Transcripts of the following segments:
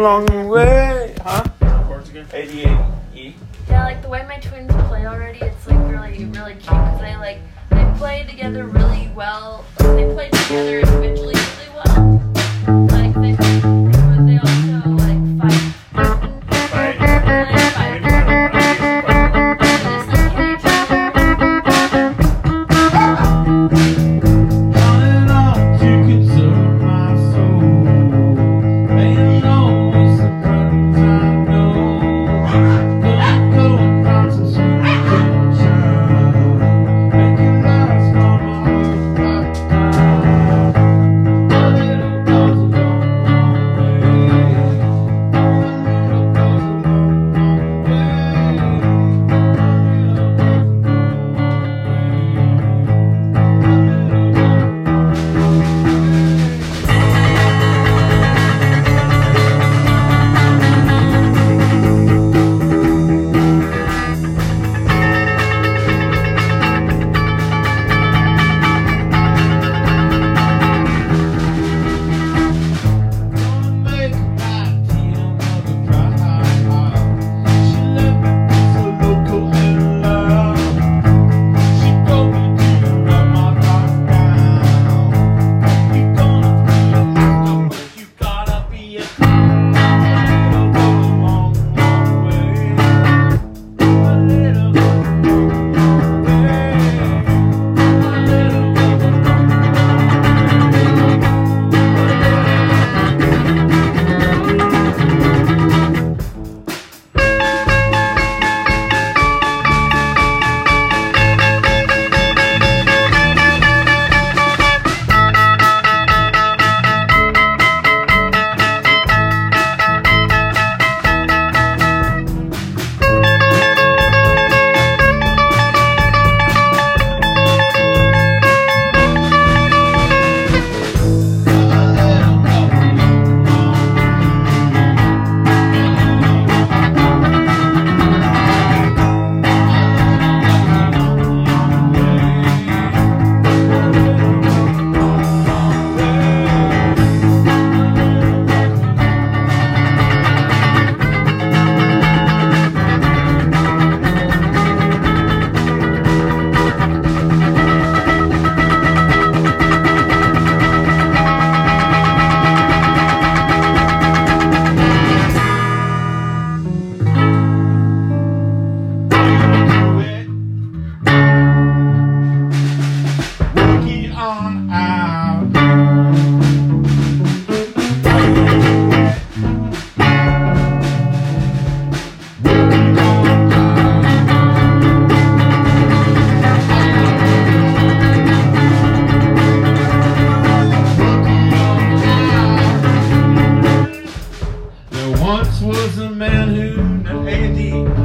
long, long way. Huh? Yeah, like the way my twins play already, it's like really, really cute because they like they play together really well. They play together. was a man who knew AD.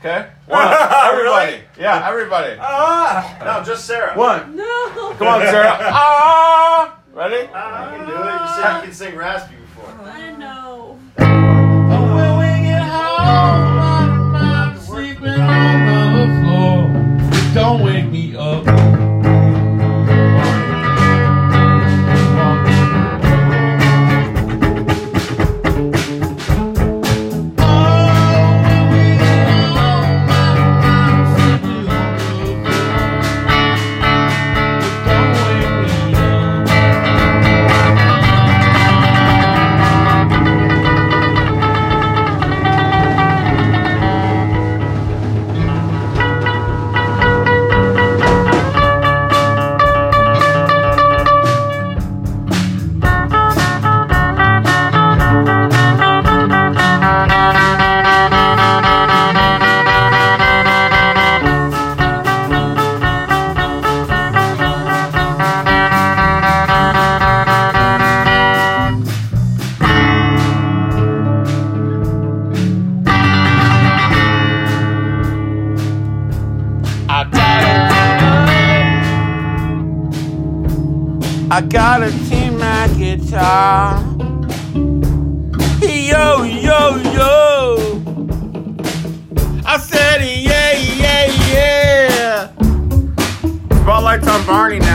Okay. One. Uh, everybody. Really? Yeah, ah. everybody. Ah. No, just Sarah. One. No. Come on, Sarah. ah. Ready? Ah. You can do it. You said you can sing raspy. I got a T Mac guitar. Yo, yo, yo. I said, yeah, yeah, yeah. Spotlight's on Barney now.